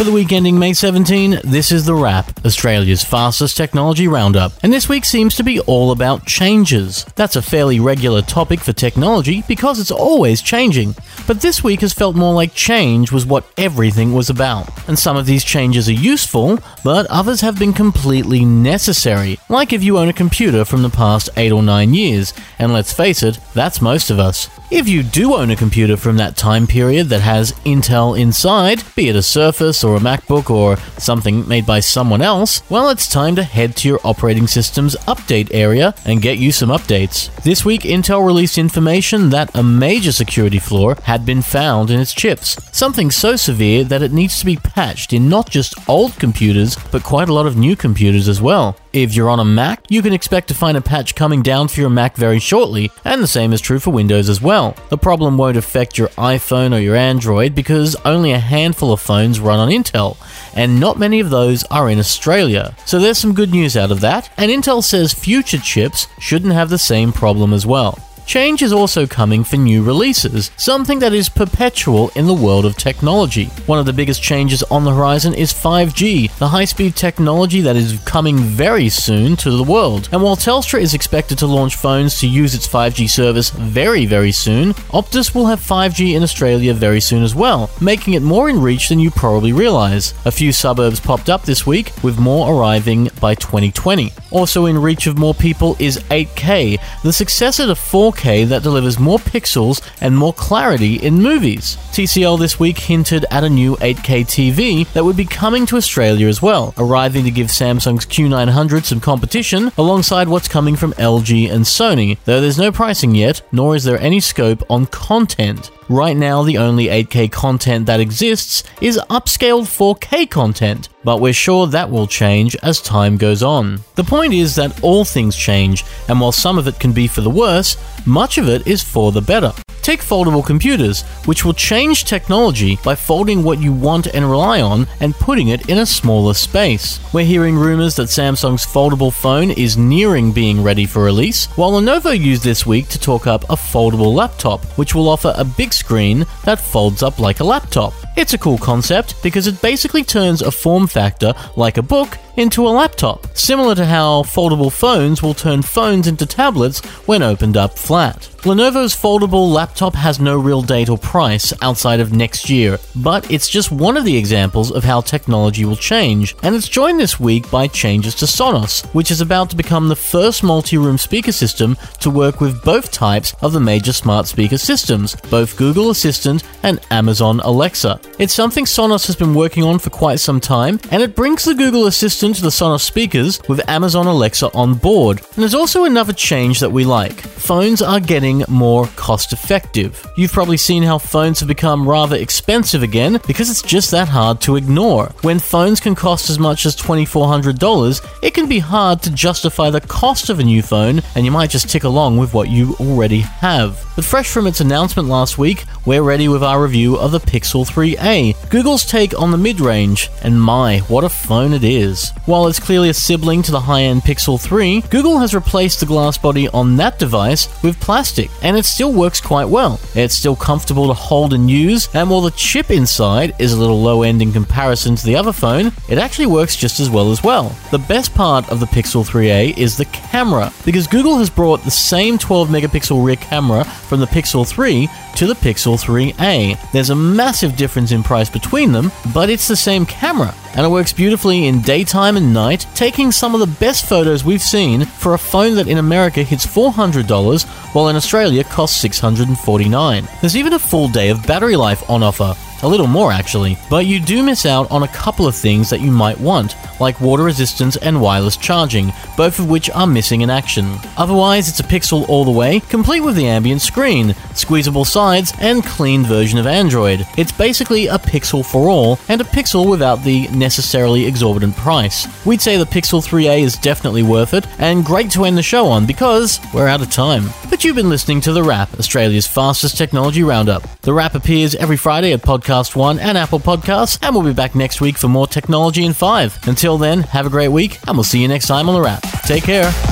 For the week ending May 17, this is The Wrap, Australia's fastest technology roundup. And this week seems to be all about changes. That's a fairly regular topic for technology because it's always changing. But this week has felt more like change was what everything was about. And some of these changes are useful, but others have been completely necessary. Like if you own a computer from the past 8 or 9 years, and let's face it, that's most of us. If you do own a computer from that time period that has Intel inside, be it a Surface or a MacBook or something made by someone else, well, it's time to head to your operating system's update area and get you some updates. This week, Intel released information that a major security flaw had been found in its chips, something so severe that it needs to be patched in not just old computers, but quite a lot of new computers as well. If you're on a Mac, you can expect to find a patch coming down for your Mac very shortly, and the same is true for Windows as well. The problem won't affect your iPhone or your Android because only a handful of phones run on Intel, and not many of those are in Australia. So there's some good news out of that, and Intel says future chips shouldn't have the same problem as well. Change is also coming for new releases, something that is perpetual in the world of technology. One of the biggest changes on the horizon is 5G, the high speed technology that is coming very soon to the world. And while Telstra is expected to launch phones to use its 5G service very, very soon, Optus will have 5G in Australia very soon as well, making it more in reach than you probably realize. A few suburbs popped up this week, with more arriving by 2020. Also in reach of more people is 8K, the successor to 4K that delivers more pixels and more clarity in movies. TCL this week hinted at a new 8K TV that would be coming to Australia as well, arriving to give Samsung's Q900 some competition alongside what's coming from LG and Sony, though there's no pricing yet, nor is there any scope on content. Right now, the only 8K content that exists is upscaled 4K content, but we're sure that will change as time goes on. The point is that all things change, and while some of it can be for the worse, much of it is for the better. Take foldable computers, which will change technology by folding what you want and rely on and putting it in a smaller space. We're hearing rumors that Samsung's foldable phone is nearing being ready for release, while Lenovo used this week to talk up a foldable laptop, which will offer a big screen that folds up like a laptop. It's a cool concept because it basically turns a form factor like a book into a laptop, similar to how foldable phones will turn phones into tablets when opened up flat. Lenovo's foldable laptop has no real date or price outside of next year, but it's just one of the examples of how technology will change, and it's joined this week by changes to Sonos, which is about to become the first multi room speaker system to work with both types of the major smart speaker systems, both Google Assistant and Amazon Alexa. It's something Sonos has been working on for quite some time, and it brings the Google Assistant to the Sonos speakers with Amazon Alexa on board. And there's also another change that we like. Phones are getting more cost effective. You've probably seen how phones have become rather expensive again because it's just that hard to ignore. When phones can cost as much as $2,400, it can be hard to justify the cost of a new phone, and you might just tick along with what you already have. But fresh from its announcement last week, we're ready with our review of the Pixel 3a, Google's take on the mid range, and my, what a phone it is. While it's clearly a sibling to the high end Pixel 3, Google has replaced the glass body on that device with plastic, and it still works quite well. It's still comfortable to hold and use, and while the chip inside is a little low end in comparison to the other phone, it actually works just as well as well. The best part of the Pixel 3a is the camera, because Google has brought the same 12 megapixel rear camera from the Pixel 3 to the Pixel 3a. There's a massive difference in price between them, but it's the same camera, and it works beautifully in daytime and night, taking some of the best photos we've seen for a phone that in America hits $400, while in Australia costs 649. There's even a full day of battery life on offer, a little more actually, but you do miss out on a couple of things that you might want, like water resistance and wireless charging, both of which are missing in action. Otherwise, it's a Pixel all the way, complete with the ambient screen, squeezable sides, and clean version of Android. It's basically a Pixel for all, and a Pixel without the necessarily exorbitant price. We'd say the Pixel 3a is definitely worth it, and great to end the show on because we're out of time. But you've been listening to The Wrap, Australia's fastest technology roundup. The Wrap appears every Friday at Podcast One and Apple Podcasts, and we'll be back next week for more technology in 5. Until then, have a great week, and we'll see you next time on The Wrap. Take care.